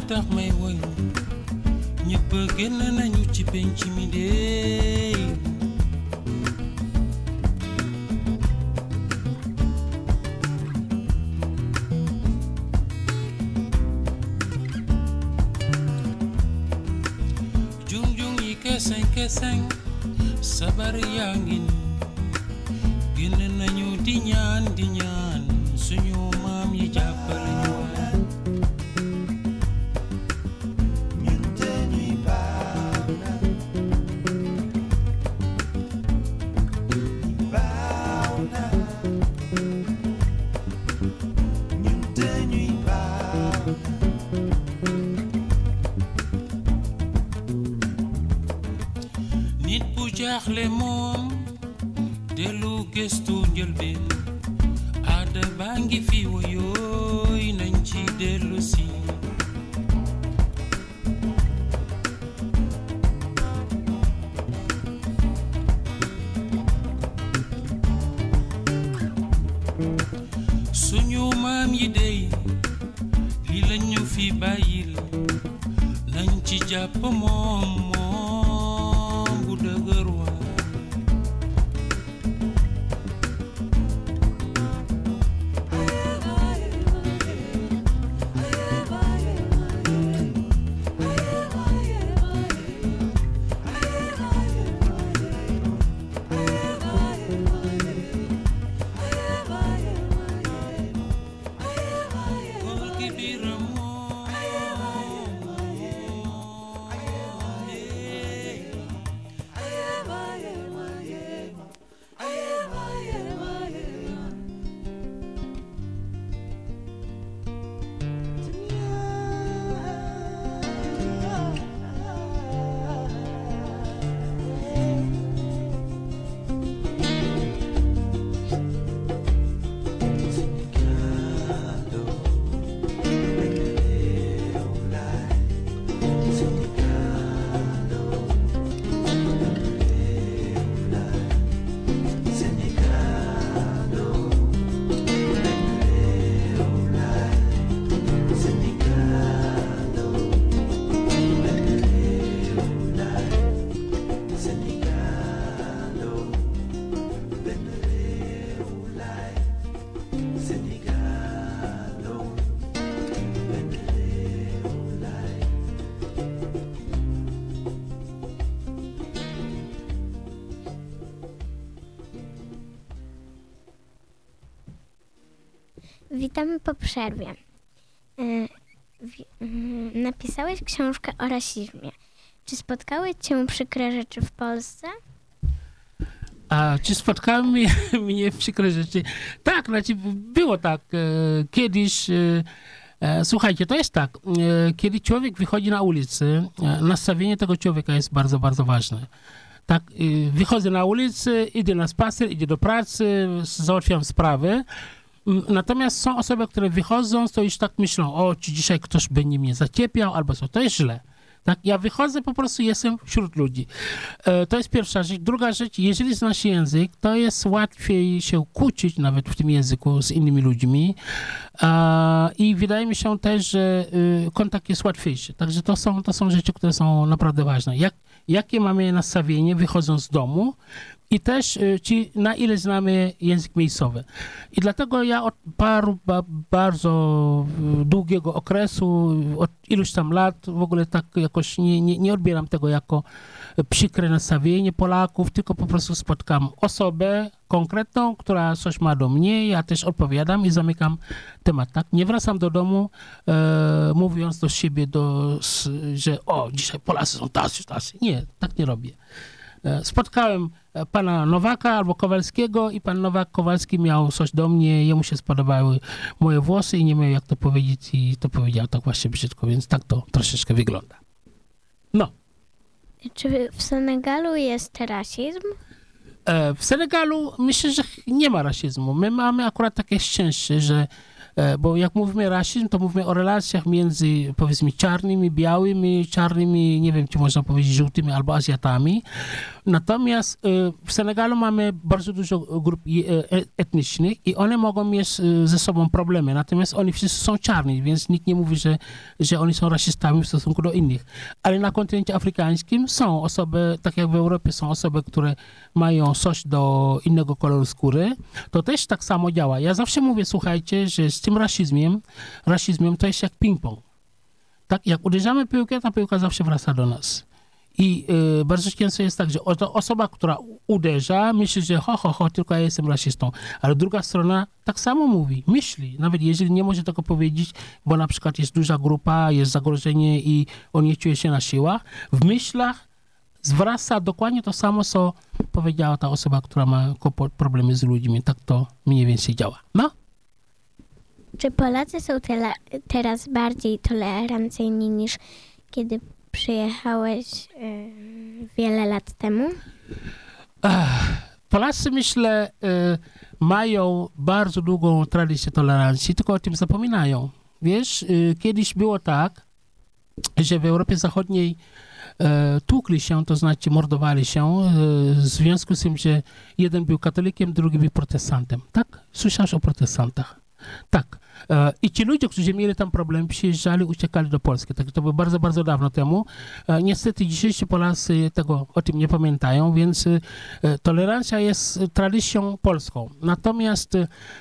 tax may woy ñepp genn nañu ci penc mi de. Jung jung yi keseng keseng sabar yaangi genn nañu di ñaan di ñaan Witamy po przerwie. E, mm, Napisałeś książkę o rasizmie. Czy spotkały cię przykre rzeczy w Polsce? A czy spotkały mnie, mnie przykre rzeczy? Tak, znaczy było tak. E, kiedyś, e, słuchajcie, to jest tak. Kiedy człowiek wychodzi na ulicę, nastawienie tego człowieka jest bardzo, bardzo ważne. Tak, wychodzę na ulicę, idę na spacer, idę do pracy, załatwiam sprawę. Natomiast są osoby, które wychodzą, to już tak myślą, o, czy dzisiaj ktoś będzie mnie zaciepiał, albo co, to jest źle. Tak, ja wychodzę, po prostu jestem wśród ludzi. E, To jest pierwsza rzecz. Druga rzecz, jeżeli znasz język, to jest łatwiej się kłócić nawet w tym języku z innymi ludźmi. E, I wydaje mi się też, że y, kontakt jest łatwiejszy. Także to są, to są rzeczy, które są naprawdę ważne. Jak, jakie mamy nastawienie wychodząc z domu i też y, czy na ile znamy język miejscowy. I dlatego ja od paru ba, bardzo y, długiego okresu, od iluś tam lat w ogóle tak jakoś nie, nie, nie odbieram tego jako przykre nastawienie Polaków, tylko po prostu spotkam osobę konkretną, która coś ma do mnie, ja też odpowiadam i zamykam temat, tak? Nie wracam do domu e, mówiąc do siebie, do, że o, dzisiaj Polacy są tacy, tacy. Nie, tak nie robię. E, Spotkałem e, pana Nowaka albo Kowalskiego i pan Nowak Kowalski miał coś do mnie, jemu się spodobały moje włosy i nie miał jak to powiedzieć i to powiedział tak właśnie brzydko, więc tak to troszeczkę wygląda. No. Czy w Senegalu jest rasizm? E, W Senegalu myślę, że nie ma rasizmu. My mamy akurat takie szczęście, że bo jak mówimy rasizm, to mówimy o relacjach między powiedzmy czarnymi, białymi, czarnymi, nie wiem, czy można powiedzieć żółtymi albo Azjatami. Natomiast e, w Senegalu mamy bardzo dużo grup e, e, etnicznych i one mogą mieć e, ze sobą problemy. Natomiast oni wszyscy są czarni, więc nikt nie mówi, że, że oni są rasistami w stosunku do innych. Ale na kontynencie afrykańskim są osoby, tak jak w Europie są osoby, które mają coś do innego koloru skóry, to też tak samo działa. Ja zawsze mówię, słuchajcie, że z tym rasizmem, rasizmem to jest jak ping-pong. Tak, jak uderzamy piłkę, ta piłka zawsze wraca do nas. I y, bardzo często jest tak, że osoba, która uderza, myśli, że ho, ho, ho, tylko ja jestem rasistą. Ale druga strona tak samo mówi, myśli, nawet jeżeli nie może tego powiedzieć, bo na przykład jest duża grupa, jest zagrożenie i on nie czuje się na siłach, w myślach zwraca dokładnie to samo, co powiedziała ta osoba, która ma problemy z ludźmi. Tak to mniej więcej działa. No? Czy Polacy są teraz bardziej tolerancyjni niż kiedy przyjechałeś y, wiele lat temu? Polacy, myślę, y, mają bardzo długą tradycję tolerancji, tylko o tym zapominają. Wiesz, y, kiedyś było tak, że w Europie Zachodniej e, tłukli się, to znaczy mordowali się, e, w związku z tym, że jeden był katolikiem, drugi był protestantem. Tak? Słyszałeś o protestantach? Tak. E, I ci ludzie, którzy mieli tam problem, przyjeżdżali, uciekali do Polski. Tak, to było bardzo, bardzo dawno temu. E, Niestety dzisiejsi Polacy tego o tym nie pamiętają, więc e, tolerancja jest tradycją polską. Natomiast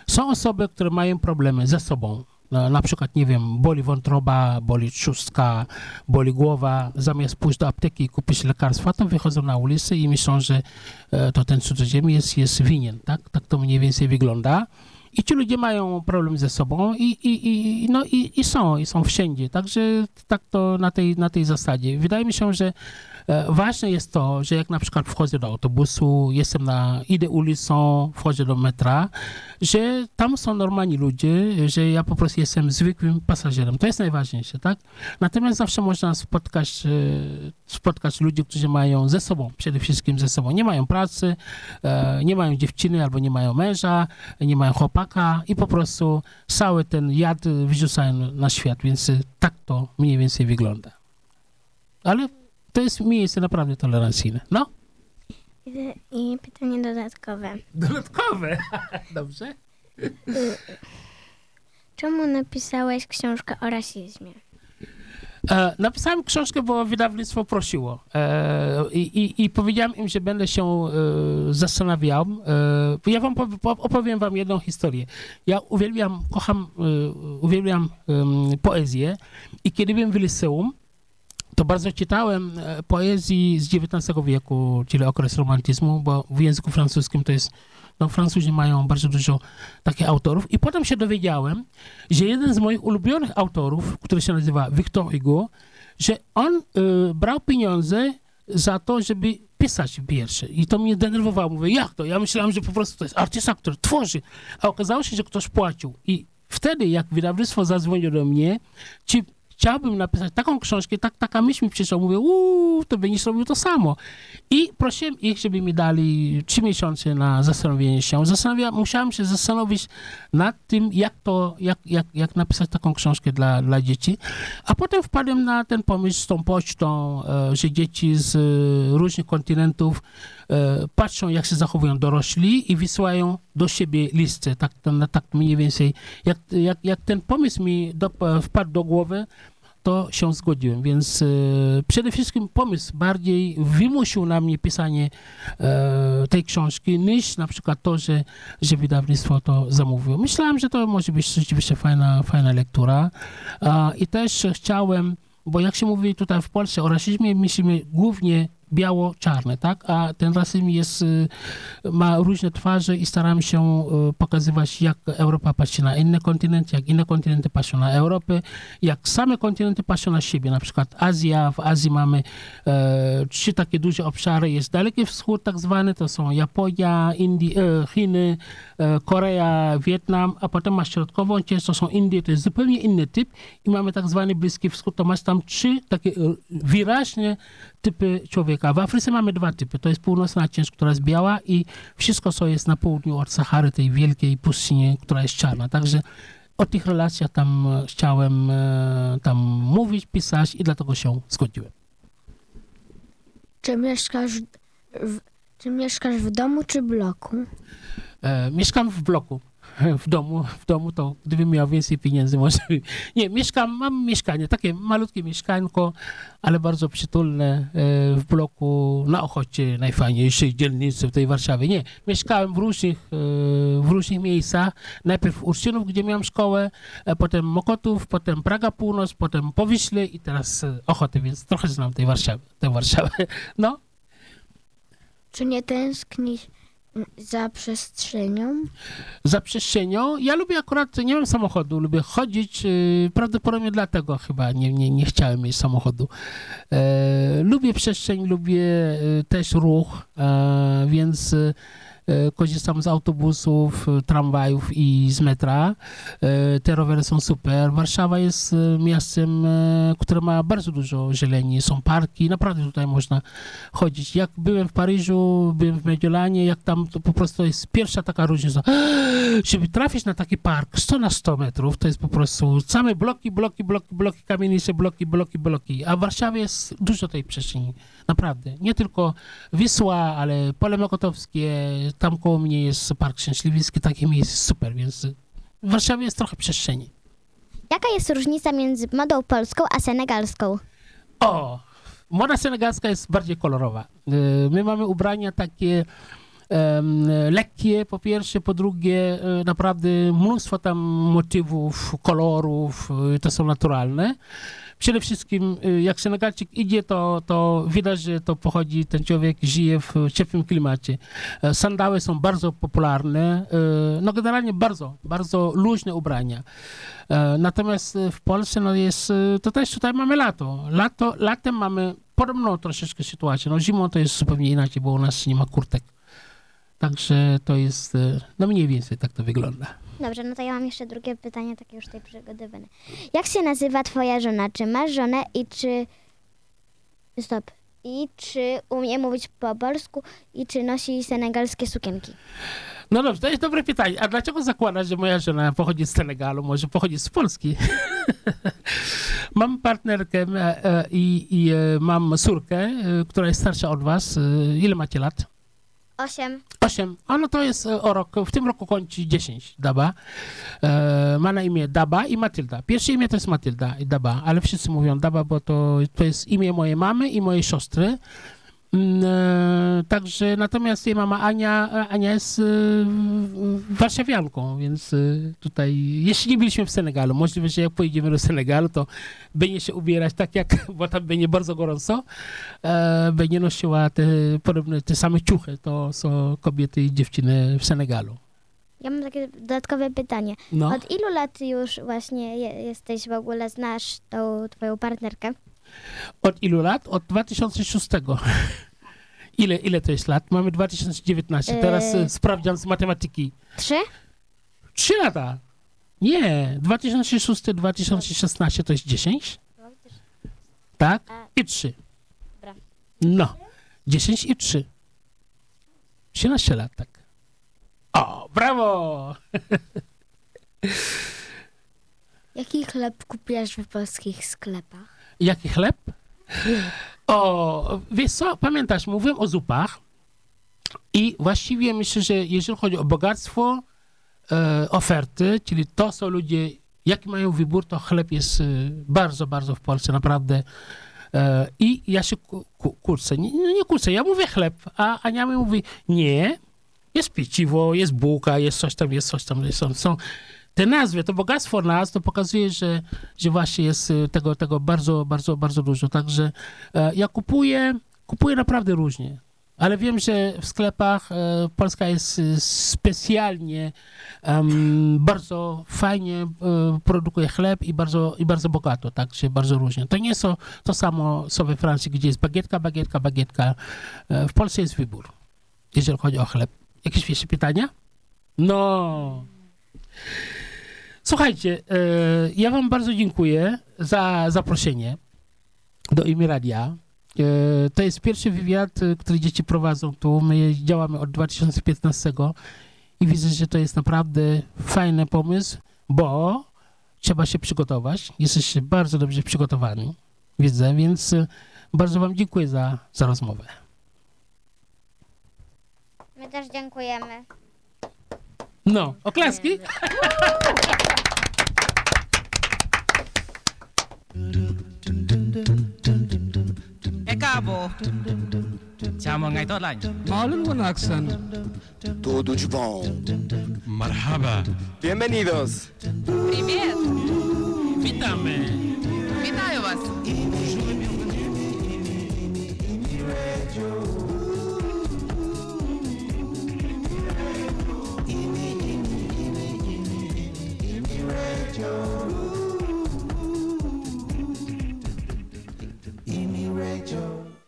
są osoby, które mają problemy ze sobą. Na przykład, nie wiem, boli wątroba, boli trzustka, boli głowa. Zamiast pójść do apteki i kupić lekarstwa, to wychodzą na ulicę i myślą, że to ten cudzoziemiec jest winien. Tak, tak to mniej więcej wygląda. I ci ludzie mają problem ze sobą i, i, i, no i, i są, i są wszędzie. Także tak to na tej, na tej zasadzie. Wydaje mi się, że ważne jest to, że jak na przykład wchodzę do autobusu, jestem na, idę ulicą, wchodzę do metra, że tam są normalni ludzie, że ja po prostu jestem zwykłym pasażerem. To jest najważniejsze, tak? Natomiast zawsze można spotkać, e, spotkać ludzi, którzy mają ze sobą, przede wszystkim ze sobą, nie mają pracy, e, nie mają dziewczyny albo nie mają męża, nie mają chłopaka i po prostu cały ten jad wyrzucają na świat, więc e, tak to mniej więcej wygląda. Ale to jest miejsce naprawdę tolerancyjne. No, I, pytanie dodatkowe. dodatkowe. Dobrze. Czemu napisałeś książkę o rasizmie? E, napisałem książkę, bo wydawnictwo prosiło. E, i, i, powiedziałem im, że będę się e, zastanawiał. E, ja wam pow- po- opowiem wam jedną historię. Ja uwielbiam, kocham, e, uwielbiam poezję i kiedy byłem w liceum, to bardzo czytałem e, poezji z XIX wieku, czyli okres romantyzmu, bo w języku francuskim to jest, no Francuzi mają bardzo dużo takich autorów i potem się dowiedziałem, że jeden z moich ulubionych autorów, który się nazywa Victor Hugo, że on y, brał pieniądze za to, żeby pisać wiersze. I to mnie denerwowało. Mówię, jak to? Ja myślałem, że po prostu to jest artysta, który tworzy. A okazało się, że ktoś płacił. I wtedy, jak wydawnictwo zadzwoniło do mnie, czy chciałbym napisać taką książkę, tak, taka myśl mi przyszła. Mówię, uuu, to będziesz robił to samo. I prosiłem ich, żeby mi dali trzy miesiące na zastanowienie się. Zastanawia, musiałem się zastanowić nad tym, jak to, jak, jak, jak napisać taką książkę dla, dla dzieci. A potem wpadłem na ten pomysł z tą pocztą, e, że dzieci z e, różnych kontynentów patrzą, jak się zachowują dorośli i wysyłają do siebie listy. Tak, to, na- tak mniej więcej. Jak, jak, jak ten pomysł mi do, wpadł do głowy, to się zgodziłem. Więc e, przede wszystkim pomysł bardziej wymusił na mnie pisanie e, tej książki, niż na przykład to, że, że wydawnictwo to zamówiło. Myślałem, że to może być rzeczywiście fajna, fajna lektura. I też chciałem, bo jak się mówi tutaj w Polsce o rasizmie, myślimy głównie biało-czarne, tak? A ten rasizm jest, y, ma różne twarze i staramy się y, pokazywać, jak Europa patrzy na inne kontynenty, jak inne kontynenty patrzą na Europę, jak same kontynenty patrzą na siebie. Na przykład Azja, w Azji mamy e, trzy takie duże obszary. Jest Daleki Wschód tak zwany, to są Japonia, Indie, e, Chiny, e, Korea, Wietnam, a potem masz środkową część, to są Indie, to jest zupełnie inny typ i mamy tak zwany Bliski Wschód, to masz tam trzy takie e, wyraźne typy człowieka. W Afryce mamy dwa typy. To jest północna część, która jest biała i wszystko, co jest na południu od Sahary, tej wielkiej pustyni, która jest czarna. Także o tych relacjach tam e, chciałem e, tam mówić, pisać i dlatego się zgodziłem. Czy mieszkasz w, czy mieszkasz w domu czy bloku? E, mieszkam w bloku. w domu, w domu to gdybym miał więcej pieniędzy, może. Nie, mieszkam, mam mieszkanie, takie malutkie mieszkanko, ale bardzo przytulne e, w bloku na Ochocie, najfajniejszej dzielnicy w tej Warszawie. Nie, mieszkałem w różnych, e, w różnych miejscach. Najpierw Urszynów, gdzie miałem szkołę, e, potem Mokotów, potem Praga Północ, potem Powiśle i teraz Ochoty, więc trochę znam tej Warszawy, tę Warszawę. No, Czy nie tęsknisz za przestrzenią? za przestrzenią. Ja lubię akurat, nie mam samochodu, lubię chodzić, yy, prawdopodobnie dlatego chyba nie, nie, nie chciałem mieć samochodu. E, lubię przestrzeń, lubię e, też ruch, e, więc korzystam z autobusów, e, tramwajów i z metra. E, te rowery są super. Warszawa jest e, miastem, e, które ma bardzo dużo zieleni, są parki, naprawdę tutaj można chodzić. Jak byłem w Paryżu, byłem w Mediolanie, jak tam to po prostu jest pierwsza taka różnica. Żeby trafić na taki park 100 na 100 metrów, to jest po prostu same bloki, bloki, bloki, bloki, kamienice, bloki, bloki, bloki. A w Warszawie jest dużo tej przestrzeni. Naprawdę. Nie tylko Wisła, ale Pole Mokotowskie, tam koło mnie jest Park Szczęśliwicki, takie miejsce jest super, więc w Warszawie jest trochę przestrzeni. Jaka jest różnica między modą polską a senegalską? O, moda senegalska jest bardziej kolorowa. Y, My mamy ubrania takie em, lekkie po pierwsze, po drugie e, naprawdę mnóstwo tam motywów, kolorów, y, to są naturalne. Przede wszystkim y, jak Senegalczyk idzie, to, to widać, że to pochodzi, ten człowiek żyje w ciepłym klimacie. E, Sandały są bardzo popularne, e, no generalnie bardzo, bardzo luźne ubrania. E, Natomiast w Polsce no jest, to też tutaj mamy lato. lato. Latem mamy podobną troszeczkę sytuację. No zimą to jest zupełnie inaczej, bo u nas nie ma kurtek. Także to jest, no mniej więcej tak to wygląda. Dobrze, no to ja mam jeszcze drugie pytanie, takie już tej przygotowane. Jak się nazywa twoja żona? Czy masz żonę i czy... Stop. I czy umie mówić po polsku i czy nosi senegalskie sukienki? No dobrze, to jest dobre pytanie. A dlaczego zakładasz, że moja żona pochodzi z Senegalu, może pochodzi z Polski? mam partnerkę e, e, i, i e, mam córkę, która jest starsza od was. Ile macie lat? Osiem. Osiem. A no to jest e, o rok, w tym roku kończy 10, Daba. E, ma na imię Daba i Matylda. Pierwsze imię to jest Matylda i Daba, ale wszyscy mówią Daba, bo to, to jest imię mojej mamy i mojej siostry. Mm, E, także natomiast jej mama Ania, e, Ania jest e, warszawianką, więc tutaj, jeśli nie byliśmy w Senegalu, możliwe, że jak pojedziemy do Senegalu, to będzie się ubierać tak jak, bo tam będzie bardzo gorąco, będzie nosiła te podobne, te same ciuchy, to są kobiety i dziewczyny w Senegalu. Ja mam takie dodatkowe pytanie. No. Od ilu lat już właśnie je, jesteś w ogóle, znasz tą twoją partnerkę? Od ilu lat? Od 2006. Ile, ile to jest lat? Mamy 2019. Teraz Yy. e, sprawdzian z matematyki. Trzy? Trzy lata. Nie, 2006-2016 to jest 10? Tak? I 3. Dobra. No, 10 i 3. 13 lat, tak. O, brawo! Jaki chleb kupiłaś w polskich sklepach? Jaki chleb? O, wiesz co, pamiętasz, mówiłem o zupach i właściwie myślę, że jeżeli chodzi o bogactwo e, oferty, czyli to, co ludzie, jaki mają wybór, to chleb jest e, bardzo, bardzo w Polsce, naprawdę. E, I ja się ku, ku, kurczę, nie, nie kurczę, ja mówię chleb, a Ania mi mówi, nie, jest pieciwo, jest bułka, jest coś tam, jest coś tam, jest, są, są te nazwy, to bogactwo nazw, to pokazuje, że, że właśnie jest y, tego, tego bardzo, bardzo, bardzo dużo. Także e, ja kupuję, kupuję naprawdę różnie. Ale wiem, że w sklepach e, Polska jest y, specjalnie em, bardzo fajnie e, produkuje chleb i bardzo, i bardzo bogato, także bardzo różnie. To nie są to samo co we Francji, gdzie jest bagietka, bagietka, bagietka. W Polsce jest wybór, jeżeli chodzi o chleb. Jakieś jeszcze pytania? No. Słuchajcie, e, ja wam bardzo dziękuję za zaproszenie do Imi Radia. E, to jest pierwszy wywiad, e, który dzieci prowadzą tu. My działamy od 2015 i widzę, że to jest naprawdę fajny pomysł, bo trzeba się przygotować. Jesteście bardzo dobrze przygotowani, widzę, więc bardzo wam dziękuję za, za rozmowę. My też dziękujemy. Não. O Classic? É cabo. Chào mừng ngày tốt lành. Malum accent. Tudo de bom. Marhaba. Bienvenidos. Привет. Вітаємо. Вітаю вас. Radio. Radio.